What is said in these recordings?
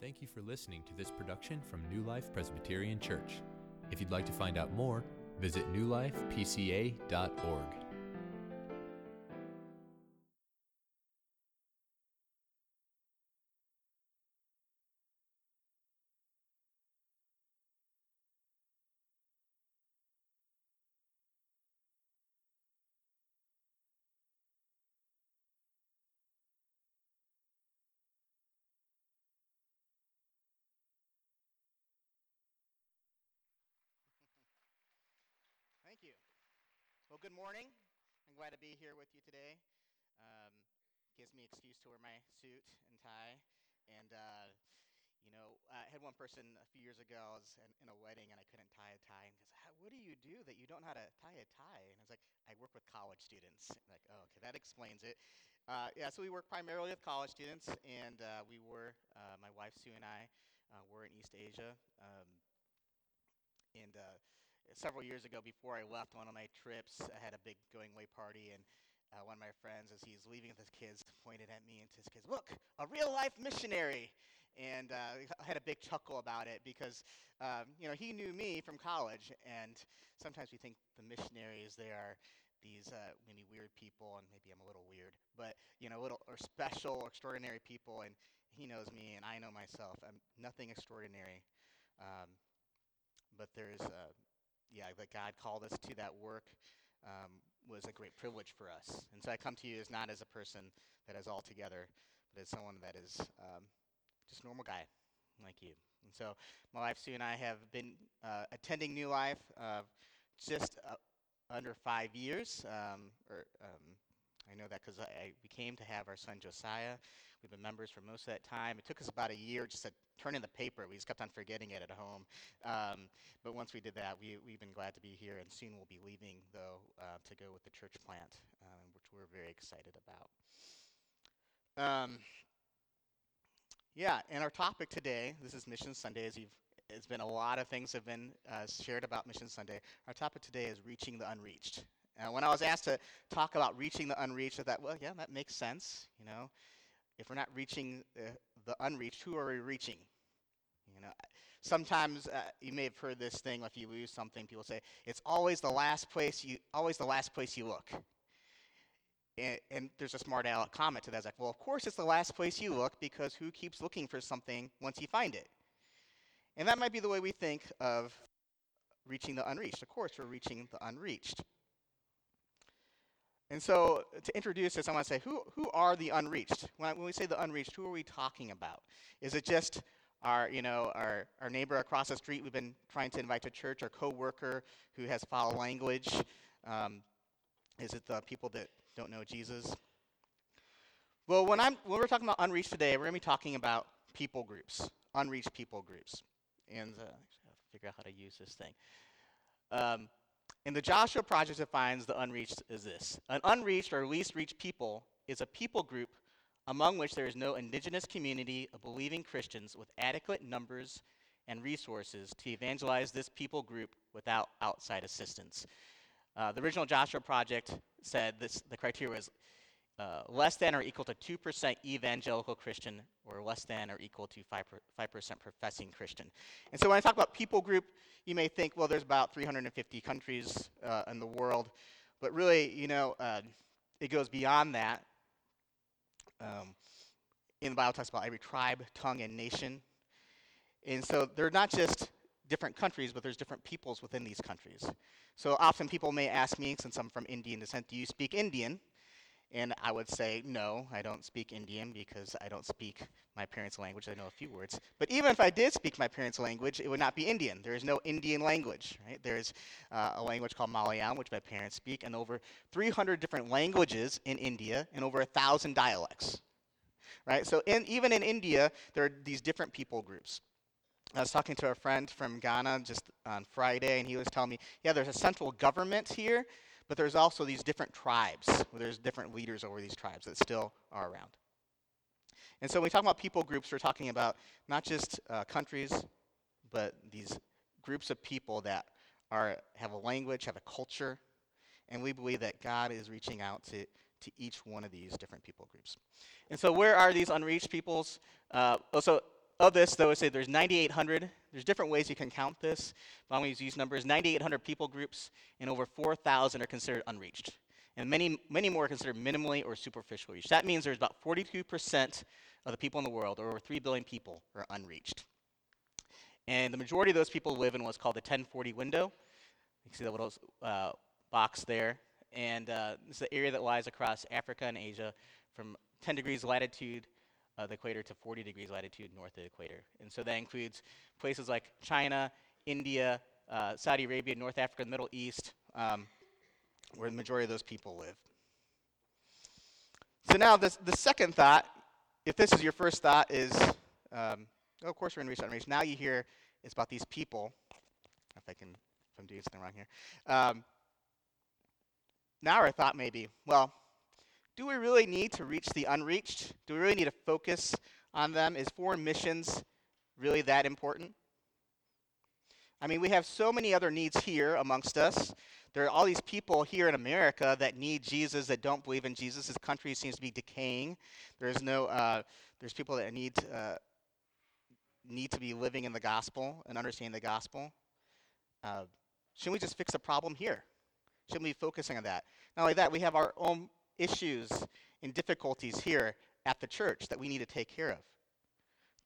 Thank you for listening to this production from New Life Presbyterian Church. If you'd like to find out more, visit newlifepca.org. Well, good morning. I'm glad to be here with you today. Um, gives me excuse to wear my suit and tie. And, uh, you know, I had one person a few years ago, I was in, in a wedding and I couldn't tie a tie. And he goes, what do you do that you don't know how to tie a tie? And I was like, I work with college students. I'm like, oh, okay, that explains it. Uh, yeah, so we work primarily with college students. And uh, we were, uh, my wife Sue and I, uh, were in East Asia. Um, and uh, several years ago, before I left one of my trips, I had a big going away party, and uh, one of my friends, as he's leaving with his kids, pointed at me and to his kids, "Look, a real life missionary." And uh, I had a big chuckle about it because, um, you know, he knew me from college, and sometimes we think the missionaries they are these uh, maybe weird people, and maybe I'm a little weird, but you know, little or special, or extraordinary people, and he knows me, and I know myself. I'm nothing extraordinary. Um, but there's uh, yeah, that God called us to that work um, was a great privilege for us. And so I come to you as not as a person that is all together, but as someone that is um, just a normal guy like you. And so my wife Sue and I have been uh, attending New Life uh, just uh, under five years, um, or um, I know that because I, we came to have our son Josiah. We've been members for most of that time. It took us about a year just to turn in the paper. We just kept on forgetting it at home. Um, but once we did that, we, we've been glad to be here, and soon we'll be leaving, though, uh, to go with the church plant, um, which we're very excited about. Um, yeah, and our topic today, this is Mission Sunday, as you've it's been a lot of things have been uh, shared about Mission Sunday. Our topic today is reaching the unreached. When I was asked to talk about reaching the unreached, I thought, well, yeah, that makes sense. You know, if we're not reaching the unreached, who are we reaching? You know, sometimes uh, you may have heard this thing. If you lose something, people say it's always the last place you, always the last place you look. And, and there's a smart aleck comment to that. Like, well, of course it's the last place you look because who keeps looking for something once you find it? And that might be the way we think of reaching the unreached. Of course, we're reaching the unreached. And so to introduce this, I want to say, who, who are the unreached? When, I, when we say the unreached, who are we talking about? Is it just our, you know, our, our neighbor across the street we've been trying to invite to church, our coworker who has foul language? Um, is it the people that don't know Jesus? Well, when, I'm, when we're talking about unreached today, we're going to be talking about people groups, unreached people groups. And uh, figure out how to use this thing. Um, and the Joshua Project defines the unreached as this An unreached or least reached people is a people group among which there is no indigenous community of believing Christians with adequate numbers and resources to evangelize this people group without outside assistance. Uh, the original Joshua Project said this, the criteria was uh, less than or equal to 2% evangelical Christian or less than or equal to 5%, 5% professing Christian. And so when I talk about people group, you may think, well, there's about 350 countries uh, in the world. But really, you know, uh, it goes beyond that. Um, in the Bible, talks about every tribe, tongue, and nation. And so they're not just different countries, but there's different peoples within these countries. So often people may ask me, since I'm from Indian descent, do you speak Indian? And I would say, no, I don't speak Indian because I don't speak my parents' language. I know a few words. But even if I did speak my parents' language, it would not be Indian. There is no Indian language, right? There is uh, a language called Malayalam, which my parents speak, and over 300 different languages in India and over 1,000 dialects, right? So in, even in India, there are these different people groups. I was talking to a friend from Ghana just on Friday, and he was telling me, yeah, there's a central government here, but there's also these different tribes. There's different leaders over these tribes that still are around. And so when we talk about people groups, we're talking about not just uh, countries, but these groups of people that are, have a language, have a culture, and we believe that God is reaching out to, to each one of these different people groups. And so, where are these unreached peoples? Uh, of this, though, I say there's 9,800. There's different ways you can count this. But I'm going to use numbers. 9,800 people groups, and over 4,000 are considered unreached. And many, many more are considered minimally or superficially reached. That means there's about 42% of the people in the world, or over 3 billion people, are unreached. And the majority of those people live in what's called the 1040 window. You can see the little uh, box there. And uh, is the area that lies across Africa and Asia from 10 degrees latitude the equator to 40 degrees latitude north of the equator. And so that includes places like China, India, uh, Saudi Arabia, North Africa, the Middle East, um, where the majority of those people live. So now this, the second thought, if this is your first thought, is, um, oh, of course we're in research race. Now you hear it's about these people. If I can, if I'm doing something wrong here. Um, now our thought may be, well, do we really need to reach the unreached? Do we really need to focus on them? Is foreign missions really that important? I mean, we have so many other needs here amongst us. There are all these people here in America that need Jesus that don't believe in Jesus. This country seems to be decaying. There's no. Uh, there's people that need uh, need to be living in the gospel and understanding the gospel. Uh, shouldn't we just fix the problem here? Shouldn't we be focusing on that? Not only that, we have our own issues and difficulties here at the church that we need to take care of?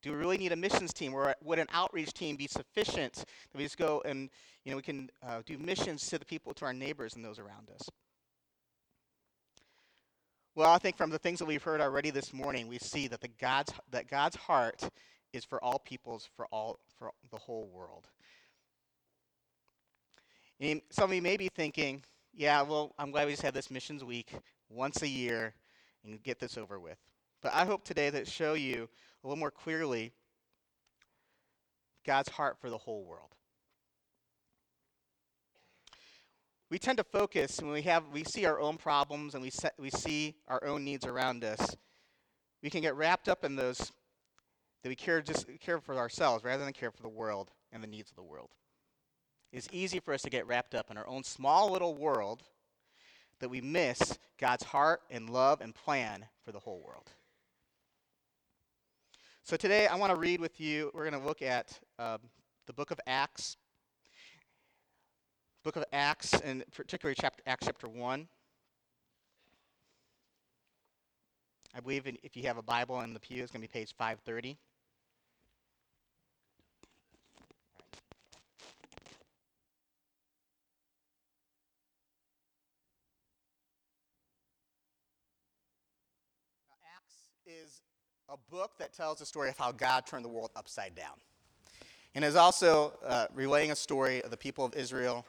Do we really need a missions team, or would an outreach team be sufficient that we just go and you know we can uh, do missions to the people, to our neighbors and those around us? Well, I think from the things that we've heard already this morning, we see that the God's that God's heart is for all peoples, for all for the whole world. And some of you may be thinking, yeah, well, I'm glad we just had this missions week once a year and get this over with. But I hope today that show you a little more clearly God's heart for the whole world. We tend to focus when we have we see our own problems and we set, we see our own needs around us. We can get wrapped up in those that we care just care for ourselves rather than care for the world and the needs of the world. It's easy for us to get wrapped up in our own small little world that we miss God's heart and love and plan for the whole world. So today I want to read with you, we're going to look at um, the book of Acts. Book of Acts, and particularly chapter, Acts chapter 1. I believe in, if you have a Bible in the pew, it's going to be page 530. is a book that tells the story of how God turned the world upside down. And is also uh, relaying a story of the people of Israel,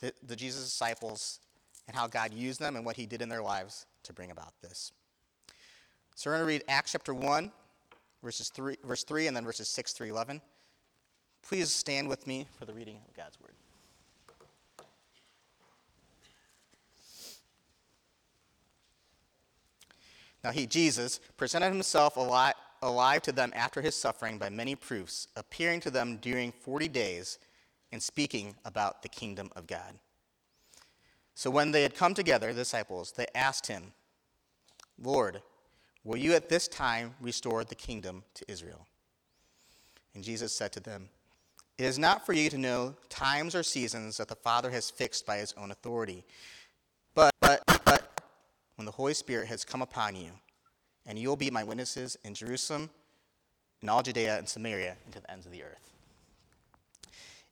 the, the Jesus disciples, and how God used them and what he did in their lives to bring about this. So we're going to read Acts chapter 1, verses 3, verse 3, and then verses 6 through 11. Please stand with me for the reading of God's word. Now he, Jesus, presented himself alive, alive to them after his suffering by many proofs, appearing to them during 40 days and speaking about the kingdom of God. So when they had come together, the disciples, they asked him, Lord, will you at this time restore the kingdom to Israel? And Jesus said to them, It is not for you to know times or seasons that the Father has fixed by his own authority, but, but, but when the Holy Spirit has come upon you, and you will be my witnesses in Jerusalem, in all Judea and Samaria, and to the ends of the earth.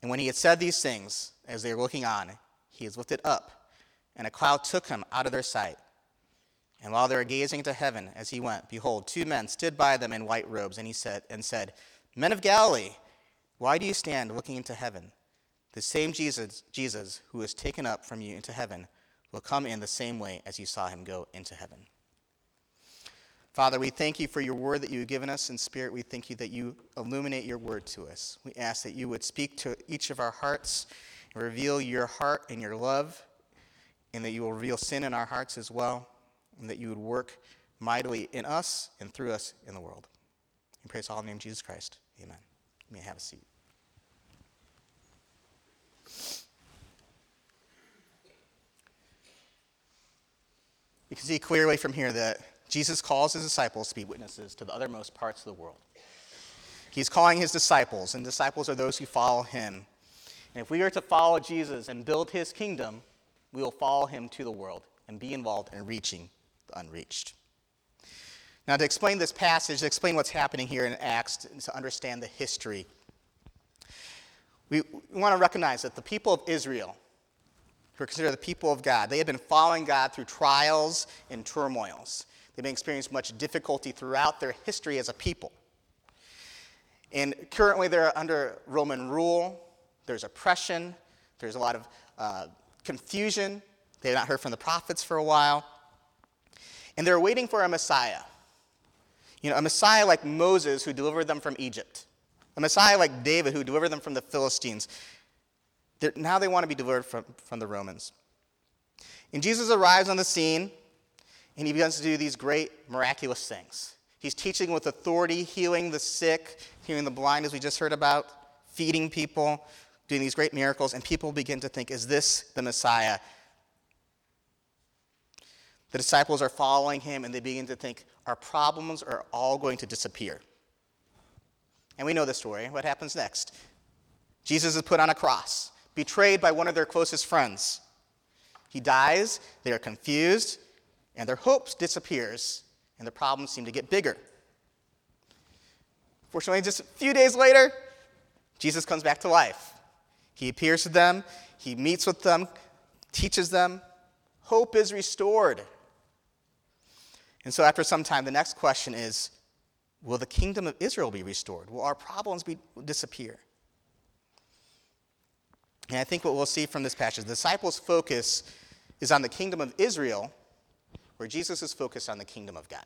And when he had said these things, as they were looking on, he was lifted up, and a cloud took him out of their sight. And while they were gazing to heaven as he went, behold, two men stood by them in white robes, and he said, and said, Men of Galilee, why do you stand looking into heaven? The same Jesus, Jesus who was taken up from you into heaven will come in the same way as you saw him go into heaven. Father, we thank you for your word that you have given us. In spirit, we thank you that you illuminate your word to us. We ask that you would speak to each of our hearts and reveal your heart and your love, and that you will reveal sin in our hearts as well, and that you would work mightily in us and through us in the world. In praise all in the name of Jesus Christ. Amen. You may have a seat. You can see clearly from here that Jesus calls his disciples to be witnesses to the uttermost parts of the world. He's calling his disciples, and disciples are those who follow him. And if we are to follow Jesus and build his kingdom, we will follow him to the world and be involved in reaching the unreached. Now, to explain this passage, to explain what's happening here in Acts, and to understand the history, we want to recognize that the people of Israel, who are considered the people of God, they had been following God through trials and turmoils. They've been experiencing much difficulty throughout their history as a people. And currently, they're under Roman rule. There's oppression. There's a lot of uh, confusion. They've not heard from the prophets for a while. And they're waiting for a Messiah. You know, a Messiah like Moses who delivered them from Egypt, a Messiah like David who delivered them from the Philistines. Now they want to be delivered from, from the Romans. And Jesus arrives on the scene and he begins to do these great miraculous things. He's teaching with authority, healing the sick, healing the blind, as we just heard about, feeding people, doing these great miracles, and people begin to think, is this the Messiah? The disciples are following him, and they begin to think, our problems are all going to disappear. And we know the story. What happens next? Jesus is put on a cross, betrayed by one of their closest friends. He dies, they are confused, and their hopes disappears, and the problems seem to get bigger. Fortunately, just a few days later, Jesus comes back to life. He appears to them, he meets with them, teaches them. Hope is restored. And so, after some time, the next question is Will the kingdom of Israel be restored? Will our problems be, disappear? And I think what we'll see from this passage, the disciples' focus is on the kingdom of Israel, where Jesus is focused on the kingdom of God.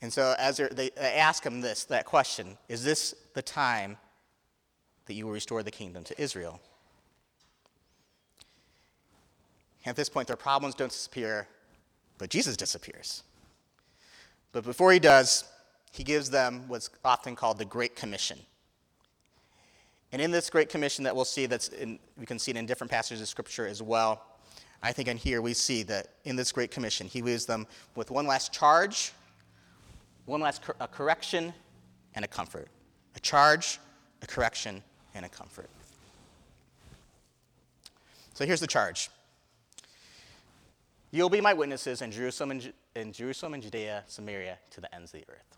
And so, as they, ask him this, that question, is this the time that you will restore the kingdom to Israel? At this point, their problems don't disappear, but Jesus disappears. But before he does, he gives them what's often called the Great Commission. And in this Great Commission that we'll see, that's in, we can see it in different passages of Scripture as well. I think in here we see that in this Great Commission, he leaves them with one last charge, one last cor- a correction, and a comfort. A charge, a correction, and a comfort. So here's the charge. You'll be my witnesses in Jerusalem and, in Jerusalem and Judea, Samaria, to the ends of the earth.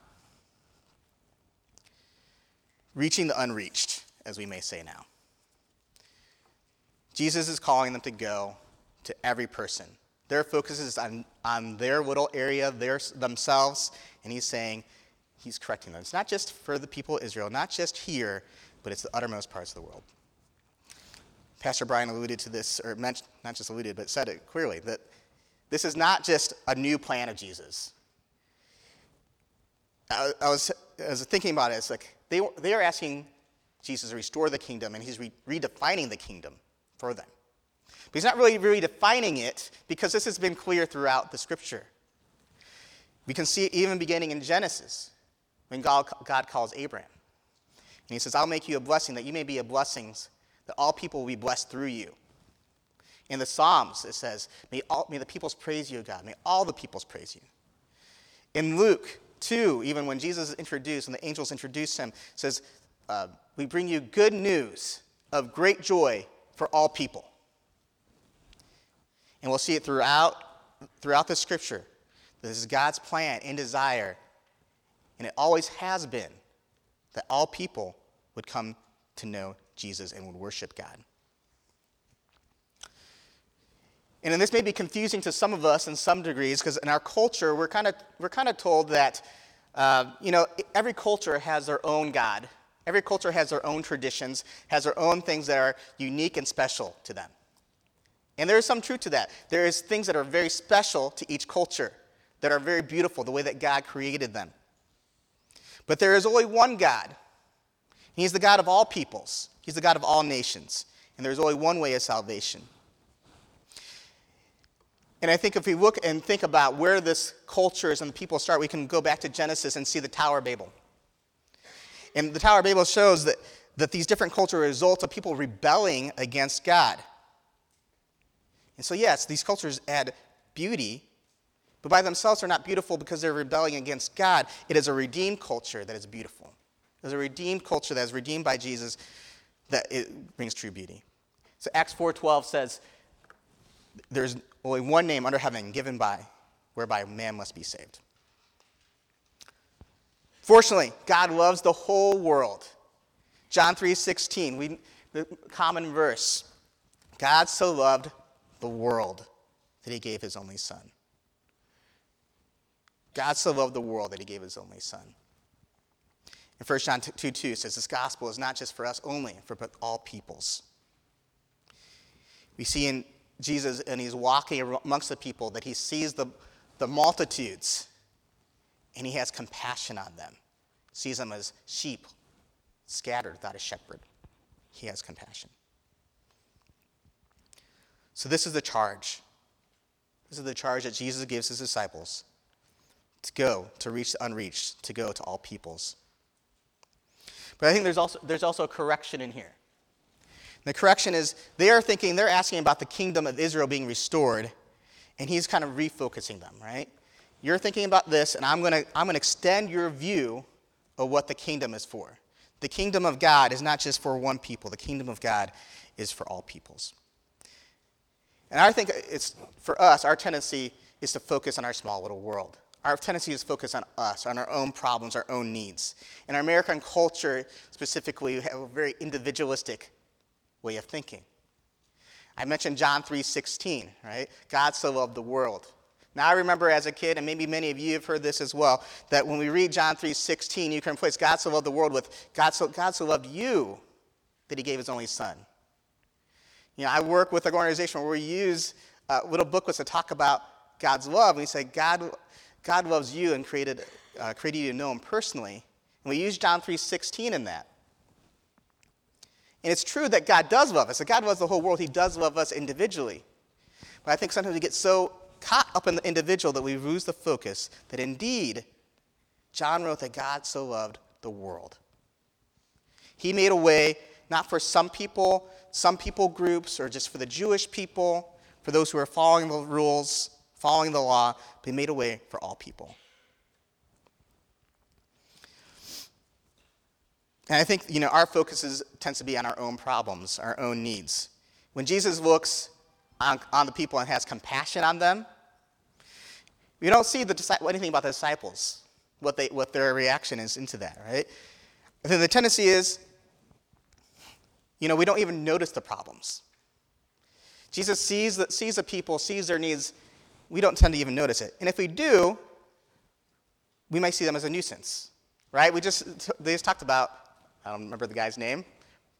Reaching the unreached, as we may say now. Jesus is calling them to go to every person. Their focus is on, on their little area, their, themselves, and he's saying, he's correcting them. It's not just for the people of Israel, not just here, but it's the uttermost parts of the world. Pastor Brian alluded to this, or mentioned, not just alluded, but said it clearly, that this is not just a new plan of Jesus. I, I was, I was thinking about it. It's like they, they are asking Jesus to restore the kingdom, and he's re- redefining the kingdom for them. But he's not really redefining it because this has been clear throughout the scripture. We can see it even beginning in Genesis when God, God calls Abraham. And he says, I'll make you a blessing that you may be a blessing, that all people will be blessed through you. In the Psalms, it says, may, all, may the peoples praise you, God. May all the peoples praise you. In Luke 2, even when Jesus is introduced and the angels introduce him, says, uh, We bring you good news of great joy for all people. And we'll see it throughout, throughout the scripture. This is God's plan and desire, and it always has been, that all people would come to know Jesus and would worship God. And this may be confusing to some of us in some degrees because in our culture, we're kind of we're kind of told that, uh, you know, every culture has their own God. Every culture has their own traditions, has their own things that are unique and special to them. And there is some truth to that. There is things that are very special to each culture, that are very beautiful, the way that God created them. But there is only one God. He's the God of all peoples. He's the God of all nations. And there's only one way of salvation. And I think if we look and think about where this cultures and the people start, we can go back to Genesis and see the Tower of Babel. And the Tower of Babel shows that, that these different cultures are result of people rebelling against God. And so, yes, these cultures add beauty, but by themselves are not beautiful because they're rebelling against God. It is a redeemed culture that is beautiful. It is a redeemed culture that is redeemed by Jesus that it brings true beauty. So Acts 4:12 says, "There's only one name under heaven given by whereby man must be saved." Fortunately, God loves the whole world. John 3:16, we the common verse. God so loved the world that he gave his only son. God so loved the world that he gave his only son. In 1 John 2 2 says, This gospel is not just for us only, for but all peoples. We see in Jesus, and he's walking amongst the people, that he sees the, the multitudes and he has compassion on them. Sees them as sheep scattered without a shepherd. He has compassion. So, this is the charge. This is the charge that Jesus gives his disciples to go, to reach the unreached, to go to all peoples. But I think there's also, there's also a correction in here. The correction is they are thinking, they're asking about the kingdom of Israel being restored, and he's kind of refocusing them, right? You're thinking about this, and I'm going to I'm going to extend your view of what the kingdom is for. The kingdom of God is not just for one people, the kingdom of God is for all peoples. And I think it's for us, our tendency is to focus on our small little world. Our tendency is to focus on us, on our own problems, our own needs. In our American culture, specifically, we have a very individualistic way of thinking. I mentioned John 3:16, right? God so loved the world. Now I remember as a kid, and maybe many of you have heard this as well, that when we read John 3:16, you can replace God so loved the world with God so, God so loved you that he gave his only son. You know, I work with an organization where we use uh, little booklets to talk about God's love. And we say, God, God loves you and created, uh, created you to know him personally. And we use John 3.16 in that. And it's true that God does love us. That God loves the whole world. He does love us individually. But I think sometimes we get so caught up in the individual that we lose the focus that indeed, John wrote that God so loved the world. He made a way not for some people, some people groups, or just for the Jewish people, for those who are following the rules, following the law, but he made a way for all people. And I think, you know, our focus is, tends to be on our own problems, our own needs. When Jesus looks on, on the people and has compassion on them, we don't see the, anything about the disciples, what, they, what their reaction is into that, right? I think the tendency is, you know, we don't even notice the problems. Jesus sees the, sees the people, sees their needs. We don't tend to even notice it. And if we do, we might see them as a nuisance, right? We just, they just talked about I don't remember the guy's name,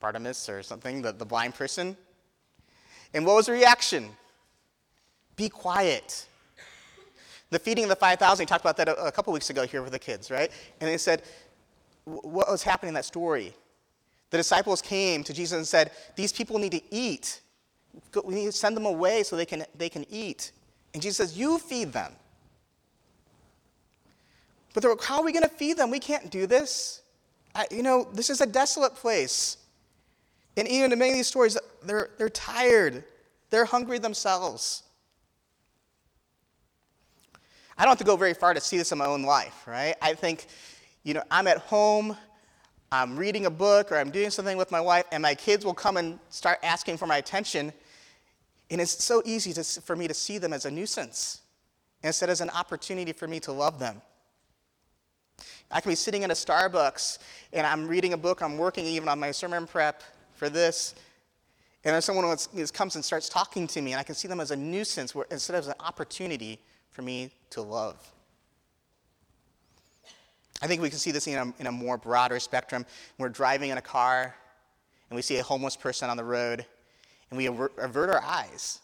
Bartimaeus or something, the, the blind person. And what was the reaction? Be quiet. The feeding of the 5,000, he talked about that a, a couple weeks ago here with the kids, right? And they said, what was happening in that story? The disciples came to Jesus and said, These people need to eat. We need to send them away so they can, they can eat. And Jesus says, You feed them. But like, How are we going to feed them? We can't do this. I, you know, this is a desolate place. And even in many of these stories, they're, they're tired, they're hungry themselves. I don't have to go very far to see this in my own life, right? I think, you know, I'm at home, I'm reading a book, or I'm doing something with my wife, and my kids will come and start asking for my attention. And it's so easy to, for me to see them as a nuisance instead as an opportunity for me to love them. I can be sitting in a Starbucks and I'm reading a book, I'm working even on my sermon prep for this, and then someone comes and starts talking to me, and I can see them as a nuisance instead of as an opportunity for me to love. I think we can see this in a, in a more broader spectrum. We're driving in a car and we see a homeless person on the road and we avert, avert our eyes.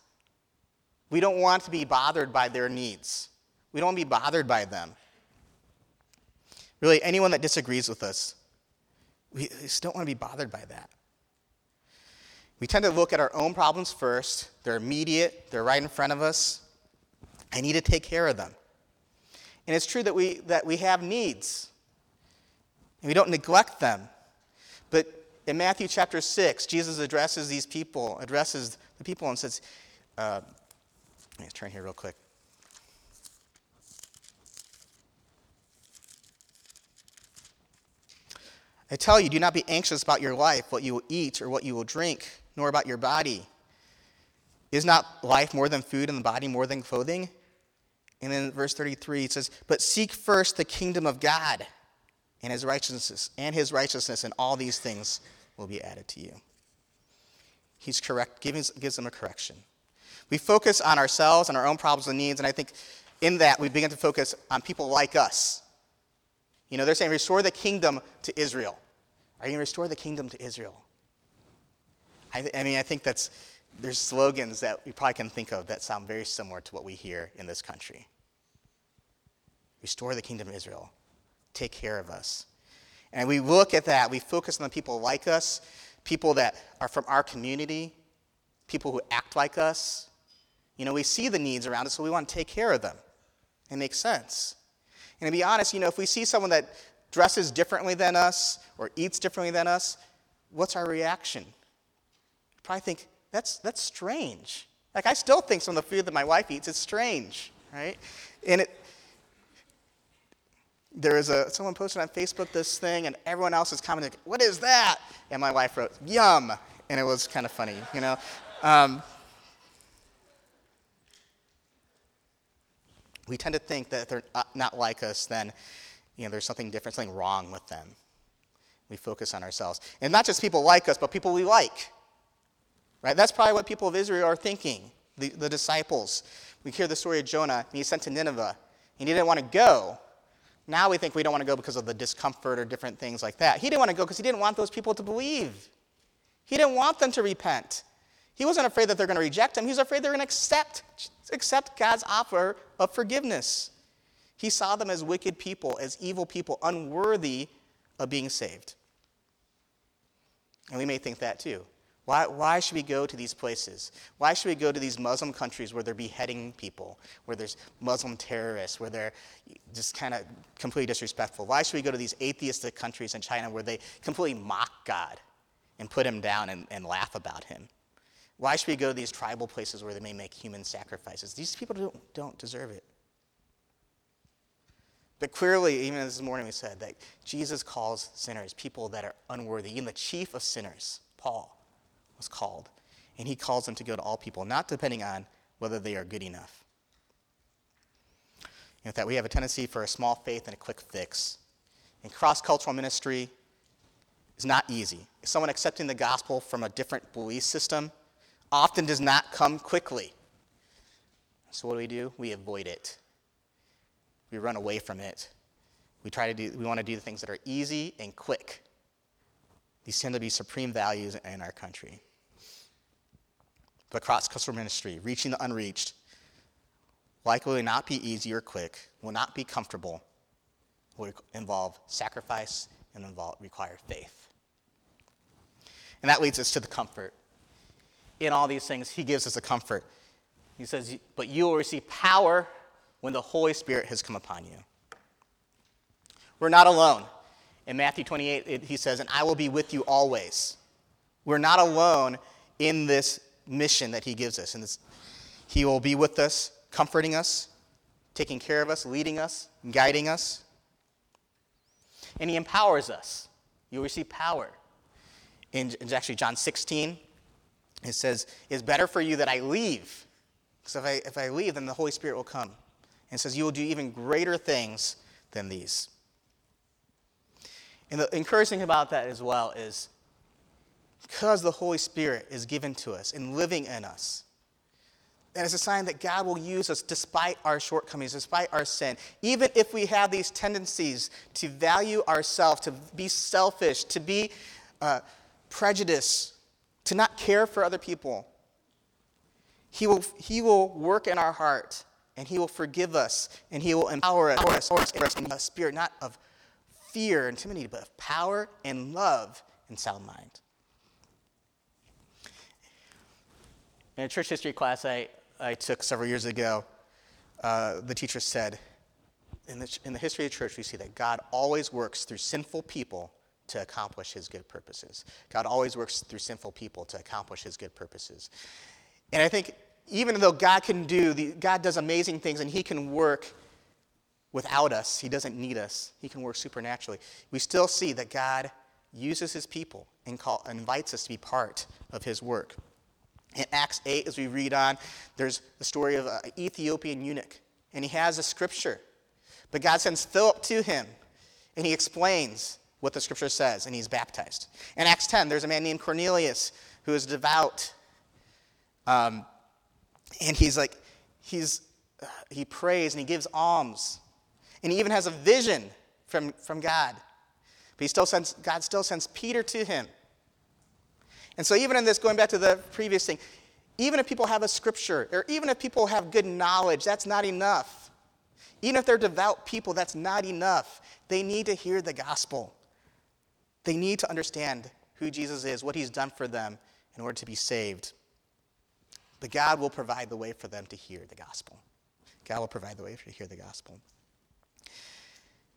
We don't want to be bothered by their needs. We don't want to be bothered by them. Really, anyone that disagrees with us, we just don't want to be bothered by that. We tend to look at our own problems first. They're immediate, they're right in front of us. I need to take care of them. And it's true that we, that we have needs, and we don't neglect them. But in Matthew chapter 6, Jesus addresses these people, addresses the people, and says, uh, let me turn here real quick. I tell you, do not be anxious about your life, what you will eat or what you will drink, nor about your body. Is not life more than food and the body more than clothing? And then verse 33 it says, But seek first the kingdom of God and his righteousness, and his righteousness, and all these things will be added to you. He's correct, giving, gives them a correction. We focus on ourselves and our own problems and needs, and I think in that we begin to focus on people like us. You know, they're saying, restore the kingdom to Israel. Are you going to restore the kingdom to Israel? I, I mean, I think that's, there's slogans that we probably can think of that sound very similar to what we hear in this country. Restore the kingdom of Israel. Take care of us. And we look at that, we focus on the people like us, people that are from our community, people who act like us. You know, we see the needs around us, so we want to take care of them. It makes sense. And to be honest, you know, if we see someone that dresses differently than us or eats differently than us, what's our reaction? Probably think, that's, that's strange. Like, I still think some of the food that my wife eats is strange, right? And it, there was a, someone posted on Facebook this thing, and everyone else is commenting, what is that? And my wife wrote, yum. And it was kind of funny, you know? Um, we tend to think that if they're not like us, then you know, there's something different, something wrong with them. We focus on ourselves. And not just people like us, but people we like. Right? That's probably what people of Israel are thinking, the, the disciples. We hear the story of Jonah, and he's sent to Nineveh, and he didn't want to go. Now we think we don't want to go because of the discomfort or different things like that. He didn't want to go because he didn't want those people to believe. He didn't want them to repent. He wasn't afraid that they're going to reject him. He was afraid they're going to accept, accept God's offer of forgiveness. He saw them as wicked people, as evil people, unworthy of being saved. And we may think that too. Why, why should we go to these places? Why should we go to these Muslim countries where they're beheading people, where there's Muslim terrorists, where they're just kind of completely disrespectful? Why should we go to these atheistic countries in China where they completely mock God and put him down and, and laugh about him? Why should we go to these tribal places where they may make human sacrifices? These people don't, don't deserve it. But clearly, even this morning, we said that Jesus calls sinners people that are unworthy. Even the chief of sinners, Paul, was called. And he calls them to go to all people, not depending on whether they are good enough. And that we have a tendency for a small faith and a quick fix. And cross cultural ministry is not easy. Someone accepting the gospel from a different belief system often does not come quickly. So, what do we do? We avoid it. We run away from it. We try to do, we want to do the things that are easy and quick. These tend to be supreme values in our country. But cross cultural ministry, reaching the unreached, likely will not be easy or quick, will not be comfortable, will involve sacrifice and involve, require faith. And that leads us to the comfort. In all these things, he gives us a comfort. He says, But you will receive power when the Holy Spirit has come upon you. We're not alone. In Matthew 28, it, he says, And I will be with you always. We're not alone in this mission that he gives us. And he will be with us, comforting us, taking care of us, leading us, guiding us. And he empowers us. You'll receive power. In, in actually John 16, it says, It's better for you that I leave. Because if I, if I leave, then the Holy Spirit will come and says, You will do even greater things than these. And the encouraging thing about that as well is because the Holy Spirit is given to us and living in us, and it's a sign that God will use us despite our shortcomings, despite our sin. Even if we have these tendencies to value ourselves, to be selfish, to be uh, prejudiced, to not care for other people, he will, he will work in our heart and He will forgive us, and He will empower us, us in a spirit not of fear and timidity, but of power and love and sound mind. In a church history class I, I took several years ago, uh, the teacher said, in the, in the history of the church, we see that God always works through sinful people to accomplish his good purposes. God always works through sinful people to accomplish his good purposes. And I think even though God can do, the, God does amazing things and He can work without us, He doesn't need us, He can work supernaturally. We still see that God uses his people and call, invites us to be part of his work. In Acts 8, as we read on, there's the story of an Ethiopian eunuch, and he has a scripture. But God sends Philip to him, and he explains what the scripture says, and he's baptized. In Acts 10, there's a man named Cornelius who is devout. Um, and he's like, he's, uh, he prays and he gives alms. And he even has a vision from, from God. But he still sends, God still sends Peter to him. And so, even in this, going back to the previous thing, even if people have a scripture, or even if people have good knowledge, that's not enough. Even if they're devout people, that's not enough. They need to hear the gospel. They need to understand who Jesus is, what he's done for them in order to be saved. But God will provide the way for them to hear the gospel. God will provide the way for you to hear the gospel.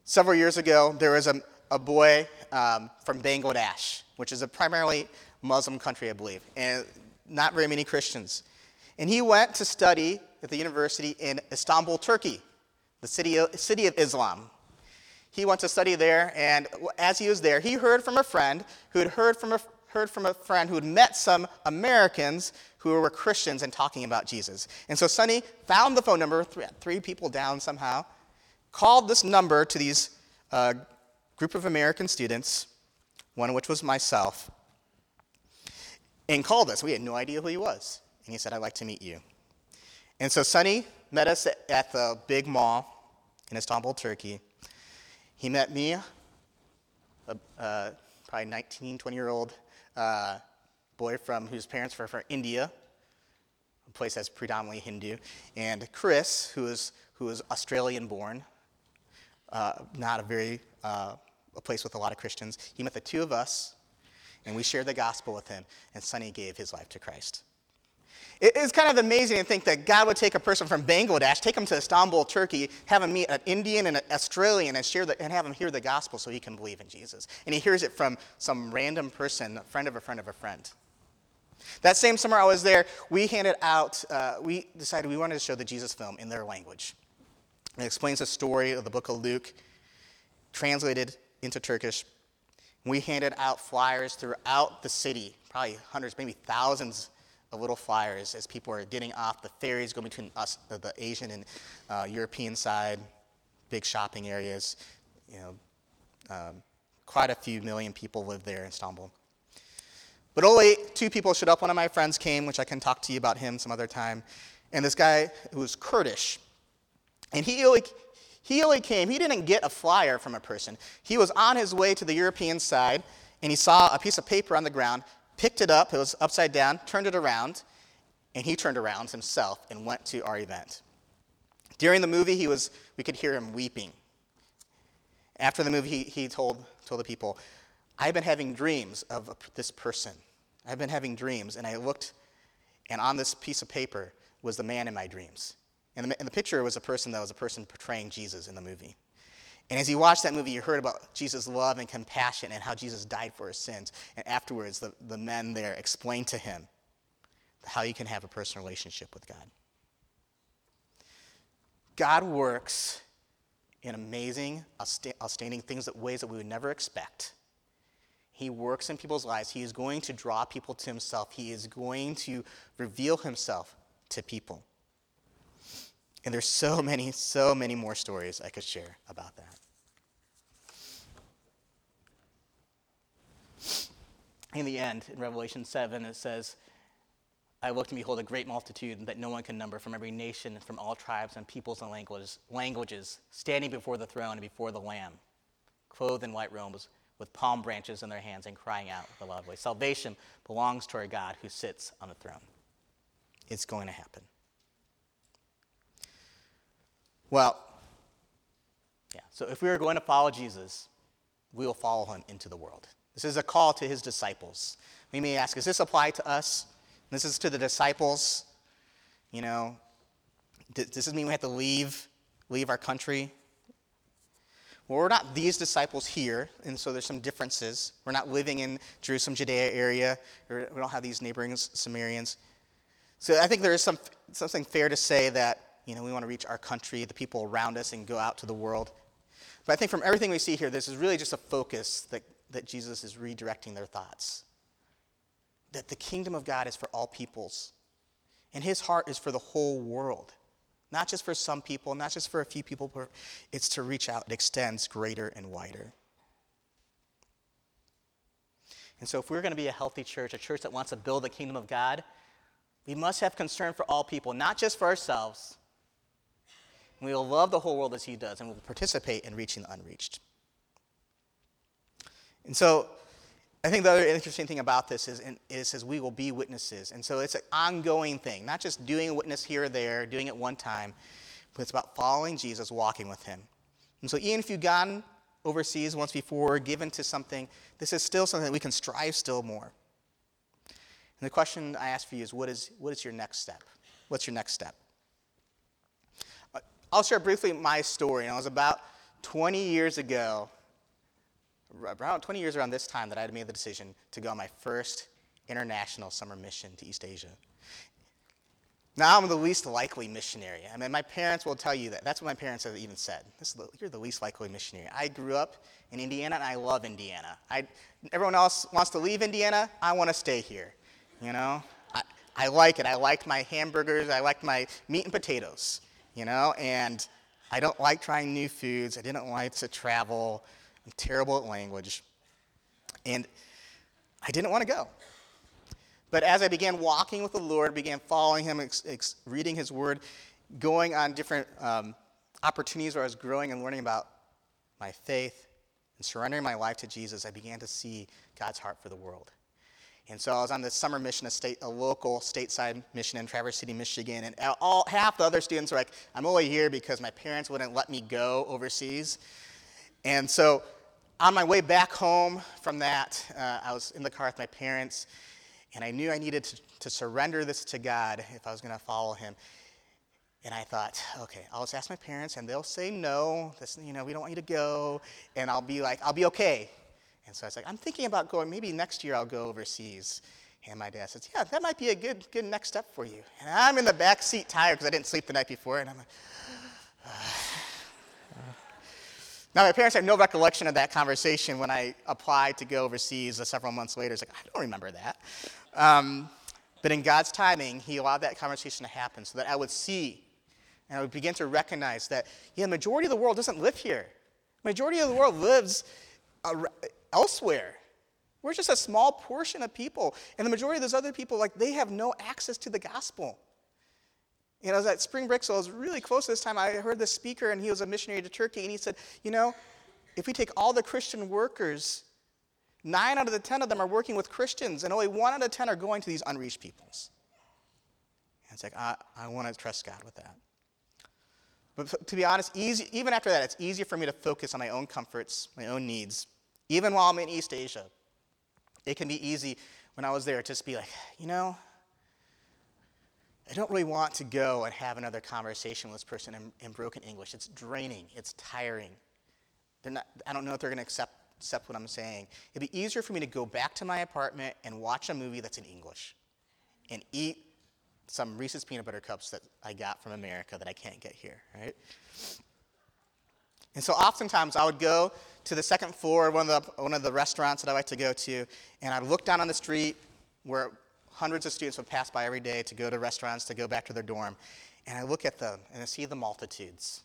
Several years ago, there was a, a boy um, from Bangladesh, which is a primarily Muslim country, I believe, and not very many Christians. And he went to study at the university in Istanbul, Turkey, the city of, city of Islam. He went to study there, and as he was there, he heard from a friend who had heard from a, heard from a friend who had met some Americans who were Christians and talking about Jesus. And so Sonny found the phone number, three, three people down somehow, called this number to these uh, group of American students, one of which was myself, and called us. We had no idea who he was. And he said, I'd like to meet you. And so Sonny met us at the big mall in Istanbul, Turkey. He met me, a, uh, probably 19, 20 year old uh, boy from whose parents were from India, a place that's predominantly Hindu, and Chris, who is who is Australian born, uh, not a very uh, a place with a lot of Christians. He met the two of us, and we shared the gospel with him, and Sonny gave his life to Christ. It's kind of amazing to think that God would take a person from Bangladesh, take him to Istanbul, Turkey, have him meet an Indian and an Australian, and, share the, and have him hear the gospel so he can believe in Jesus. And he hears it from some random person, a friend of a friend of a friend. That same summer I was there, we handed out, uh, we decided we wanted to show the Jesus film in their language. It explains the story of the book of Luke, translated into Turkish. We handed out flyers throughout the city, probably hundreds, maybe thousands of little flyers as people were getting off the ferries going between us, the Asian and uh, European side, big shopping areas. You know, um, quite a few million people live there in Istanbul. But only two people showed up. One of my friends came, which I can talk to you about him some other time. And this guy who was Kurdish. And he only, he only came, he didn't get a flyer from a person. He was on his way to the European side, and he saw a piece of paper on the ground, picked it up, it was upside down, turned it around, and he turned around himself and went to our event. During the movie, he was, we could hear him weeping. After the movie, he, he told, told the people, I've been having dreams of this person. I've been having dreams, and I looked, and on this piece of paper was the man in my dreams. And the, and the picture was a person that was a person portraying Jesus in the movie. And as you watched that movie, you heard about Jesus' love and compassion and how Jesus died for his sins. And afterwards, the, the men there explained to him how you can have a personal relationship with God. God works in amazing, outstanding things that ways that we would never expect. He works in people's lives. He is going to draw people to himself. He is going to reveal himself to people. And there's so many, so many more stories I could share about that. In the end, in Revelation 7, it says, I looked and behold a great multitude that no one can number from every nation, from all tribes and peoples and languages, languages, standing before the throne and before the Lamb, clothed in white robes, with palm branches in their hands, and crying out with a loud voice Salvation belongs to our God who sits on the throne. It's going to happen. Well, yeah, so if we are going to follow Jesus, we will follow him into the world. This is a call to his disciples. We may ask, does this apply to us? This is to the disciples. You know, does this mean we have to leave, leave our country? Well, we're not these disciples here, and so there's some differences. We're not living in Jerusalem, Judea area, we don't have these neighboring Samaritans. So I think there is some, something fair to say that you know, we want to reach our country, the people around us, and go out to the world. But I think from everything we see here, this is really just a focus that, that Jesus is redirecting their thoughts. That the kingdom of God is for all peoples, and his heart is for the whole world. Not just for some people, not just for a few people, but it's to reach out. It extends greater and wider. And so, if we're going to be a healthy church, a church that wants to build the kingdom of God, we must have concern for all people, not just for ourselves. We will love the whole world as He does, and we'll participate in reaching the unreached. And so, I think the other interesting thing about this is, it says we will be witnesses. And so it's an ongoing thing, not just doing a witness here or there, doing it one time, but it's about following Jesus, walking with Him. And so, even if you've gone overseas once before, given to something, this is still something that we can strive still more. And the question I ask for you is what is, what is your next step? What's your next step? I'll share briefly my story. And I was about 20 years ago, around 20 years around this time, that I had made the decision to go on my first international summer mission to East Asia. Now I'm the least likely missionary. I mean, my parents will tell you that. That's what my parents have even said. The, you're the least likely missionary. I grew up in Indiana, and I love Indiana. I, everyone else wants to leave Indiana. I want to stay here. You know, I, I like it. I like my hamburgers. I like my meat and potatoes. You know, and I don't like trying new foods. I didn't like to travel. I'm terrible at language, and I didn't want to go. But as I began walking with the Lord, began following Him, ex- ex- reading His Word, going on different um, opportunities where I was growing and learning about my faith and surrendering my life to Jesus, I began to see God's heart for the world. And so I was on this summer mission, a, state, a local stateside mission in Traverse City, Michigan. And all, half the other students were like, I'm only here because my parents wouldn't let me go overseas. And so on my way back home from that, uh, I was in the car with my parents, and I knew I needed to, to surrender this to God if I was going to follow Him. And I thought, okay, I'll just ask my parents, and they'll say no. This, you know, we don't want you to go. And I'll be like, I'll be okay. And so I was like, I'm thinking about going. Maybe next year I'll go overseas. And my dad says, Yeah, that might be a good, good next step for you. And I'm in the back seat tired because I didn't sleep the night before. And I'm like, Now, my parents have no recollection of that conversation when I applied to go overseas uh, several months later. It's like, I don't remember that. Um, but in God's timing, He allowed that conversation to happen so that I would see and I would begin to recognize that, yeah, the majority of the world doesn't live here. The majority of the world lives elsewhere. We're just a small portion of people. And the majority of those other people, like, they have no access to the gospel. You know, I was at Spring Break, so I was really close this time. I heard the speaker, and he was a missionary to Turkey, and he said, You know, if we take all the Christian workers Nine out of the ten of them are working with Christians, and only one out of ten are going to these unreached peoples. And it's like, I, I want to trust God with that. But to be honest, easy, even after that, it's easier for me to focus on my own comforts, my own needs. Even while I'm in East Asia, it can be easy when I was there to just be like, you know, I don't really want to go and have another conversation with this person in, in broken English. It's draining, it's tiring. Not, I don't know if they're going to accept accept what I'm saying. It'd be easier for me to go back to my apartment and watch a movie that's in English and eat some Reese's peanut butter cups that I got from America that I can't get here, right? And so oftentimes I would go to the second floor of one of the, one of the restaurants that I like to go to, and I'd look down on the street where hundreds of students would pass by every day to go to restaurants, to go back to their dorm, and I look at them and I see the multitudes.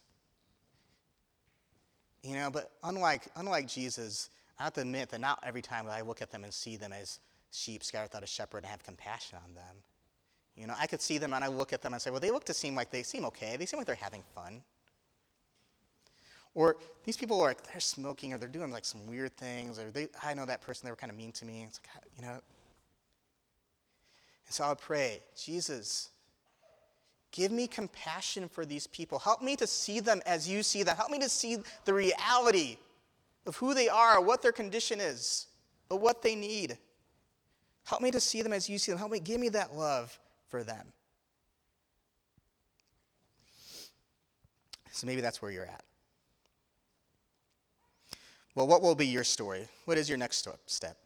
You know, but unlike, unlike Jesus, I have to admit that not every time that I look at them and see them as sheep scattered without a shepherd and have compassion on them. You know, I could see them and I look at them and say, well, they look to seem like they seem okay. They seem like they're having fun. Or these people are like, they're smoking or they're doing like some weird things. Or they, I know that person, they were kind of mean to me. It's like, you know. And so I pray, Jesus, Give me compassion for these people. Help me to see them as you see them. Help me to see the reality of who they are, what their condition is, or what they need. Help me to see them as you see them. Help me give me that love for them. So maybe that's where you're at. Well, what will be your story? What is your next step?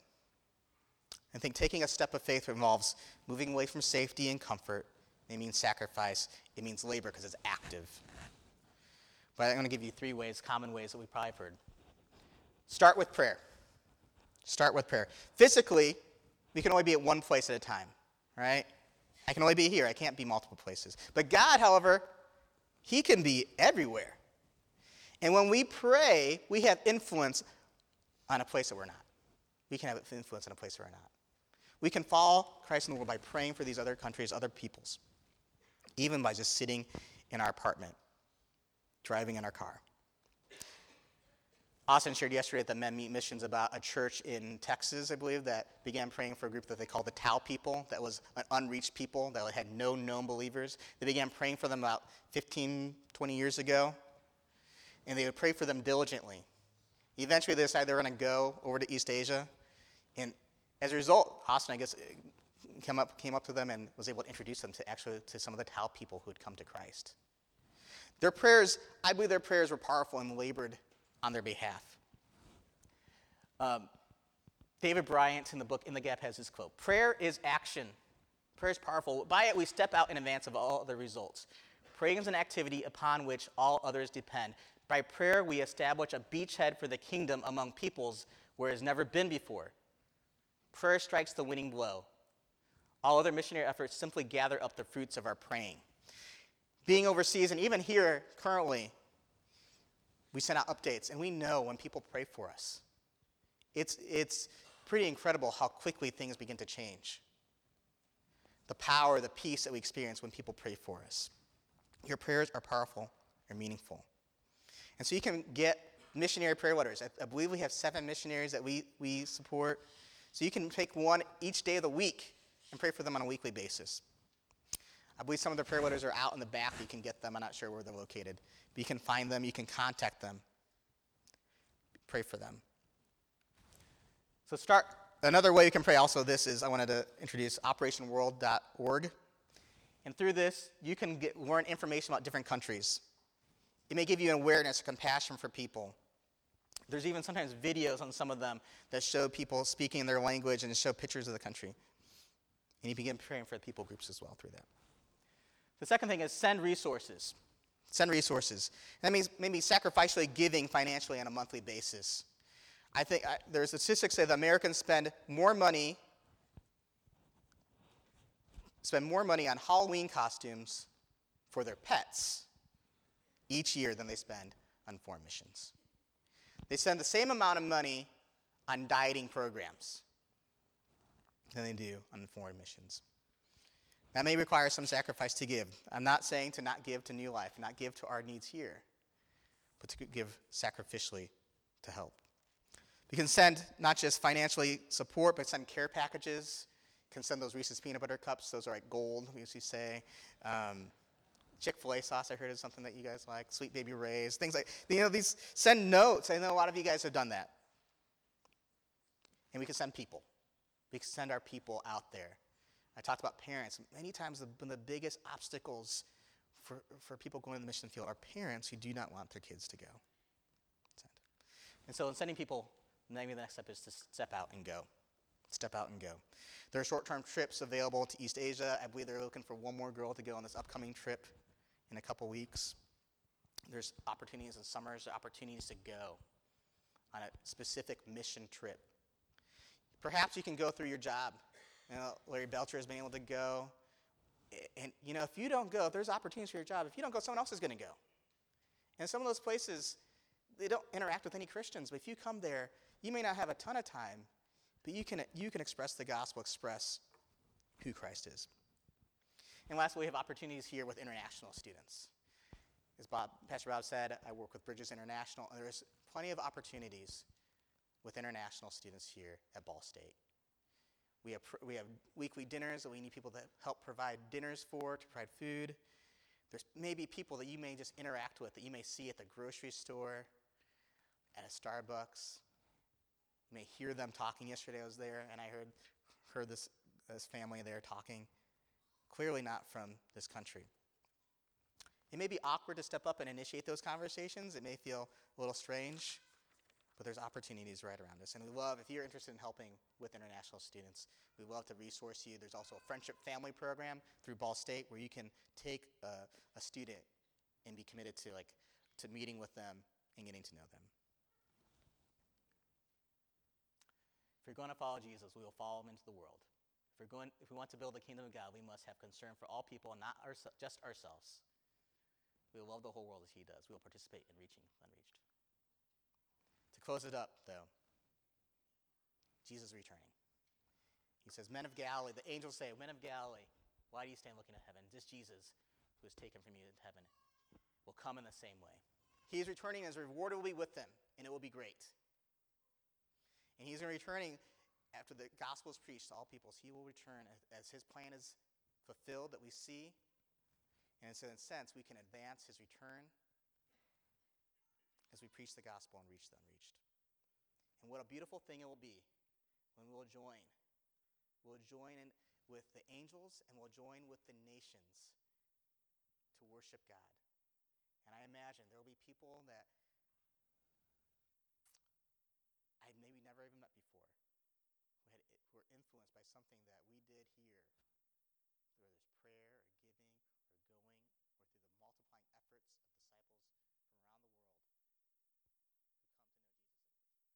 I think taking a step of faith involves moving away from safety and comfort it means sacrifice. It means labor because it's active. But I'm going to give you three ways, common ways that we probably have heard. Start with prayer. Start with prayer. Physically, we can only be at one place at a time, right? I can only be here. I can't be multiple places. But God, however, He can be everywhere. And when we pray, we have influence on a place that we're not. We can have influence on a place that we're not. We can follow Christ in the world by praying for these other countries, other peoples, even by just sitting in our apartment, driving in our car. Austin shared yesterday at the Men Meet Missions about a church in Texas, I believe, that began praying for a group that they called the Tao people, that was an unreached people, that had no known believers. They began praying for them about 15, 20 years ago, and they would pray for them diligently. Eventually, they decided they were going to go over to East Asia, and as a result, Austin, I guess, came up, came up to them and was able to introduce them to actually to some of the Tao people who had come to Christ. Their prayers, I believe their prayers were powerful and labored on their behalf. Um, David Bryant in the book In the Gap has this quote Prayer is action. Prayer is powerful. By it, we step out in advance of all other results. Praying is an activity upon which all others depend. By prayer, we establish a beachhead for the kingdom among peoples where it has never been before. Prayer strikes the winning blow. All other missionary efforts simply gather up the fruits of our praying. Being overseas, and even here currently, we send out updates, and we know when people pray for us. It's, it's pretty incredible how quickly things begin to change. The power, the peace that we experience when people pray for us. Your prayers are powerful and meaningful. And so you can get missionary prayer letters. I, I believe we have seven missionaries that we, we support. So you can take one each day of the week and pray for them on a weekly basis. I believe some of the prayer letters are out in the back. You can get them. I'm not sure where they're located. But you can find them, you can contact them, pray for them. So, start. Another way you can pray also this is I wanted to introduce operationworld.org. And through this, you can get, learn information about different countries. It may give you an awareness, a compassion for people. There's even sometimes videos on some of them that show people speaking their language and show pictures of the country. And you begin praying for the people groups as well through that. The second thing is send resources. Send resources. That means maybe sacrificially giving financially on a monthly basis. I think I, there's statistics say that Americans spend more money spend more money on Halloween costumes for their pets each year than they spend on foreign missions. They spend the same amount of money on dieting programs than they do on foreign missions. That may require some sacrifice to give. I'm not saying to not give to New Life, not give to our needs here, but to give sacrificially to help. You can send not just financially support, but send care packages. You can send those Reese's peanut butter cups. Those are like gold, we usually say. Um, Chick Fil A sauce, I heard is something that you guys like. Sweet Baby Ray's, things like you know these. Send notes. I know a lot of you guys have done that. And we can send people. We can send our people out there I talked about parents. Many times, the, the biggest obstacles for, for people going to the mission field are parents who do not want their kids to go. And so, in sending people, maybe the next step is to step out and go. Step out and go. There are short term trips available to East Asia. I believe they're looking for one more girl to go on this upcoming trip in a couple weeks. There's opportunities in summers, opportunities to go on a specific mission trip. Perhaps you can go through your job you know, Larry Belcher has been able to go. And, you know, if you don't go, if there's opportunities for your job, if you don't go, someone else is going to go. And some of those places, they don't interact with any Christians. But if you come there, you may not have a ton of time, but you can, you can express the gospel, express who Christ is. And lastly, we have opportunities here with international students. As Bob, Pastor Bob said, I work with Bridges International, and there's plenty of opportunities with international students here at Ball State. We have, we have weekly dinners that we need people to help provide dinners for, to provide food. There's maybe people that you may just interact with that you may see at the grocery store, at a Starbucks. You may hear them talking. Yesterday I was there and I heard, heard this, this family there talking. Clearly not from this country. It may be awkward to step up and initiate those conversations. It may feel a little strange but there's opportunities right around us. And we love, if you're interested in helping with international students, we love to resource you. There's also a friendship family program through Ball State where you can take a, a student and be committed to like to meeting with them and getting to know them. If you're going to follow Jesus, we will follow him into the world. If, we're going, if we want to build the kingdom of God, we must have concern for all people, not our, just ourselves. We will love the whole world as he does. We will participate in reaching unreached. To close it up, though, Jesus returning. He says, Men of Galilee, the angels say, Men of Galilee, why do you stand looking at heaven? This Jesus, who is taken from you to heaven, will come in the same way. He is returning, and his reward will be with them, and it will be great. And he's returning after the gospel is preached to all peoples. He will return as, his plan is fulfilled that we see. And so, in a sense, we can advance his return as we preach the gospel and reach the unreached. And what a beautiful thing it will be when we'll join. We'll join in with the angels and we'll join with the nations to worship God. And I imagine there will be people that never even met before, who, had, who were influenced by something that we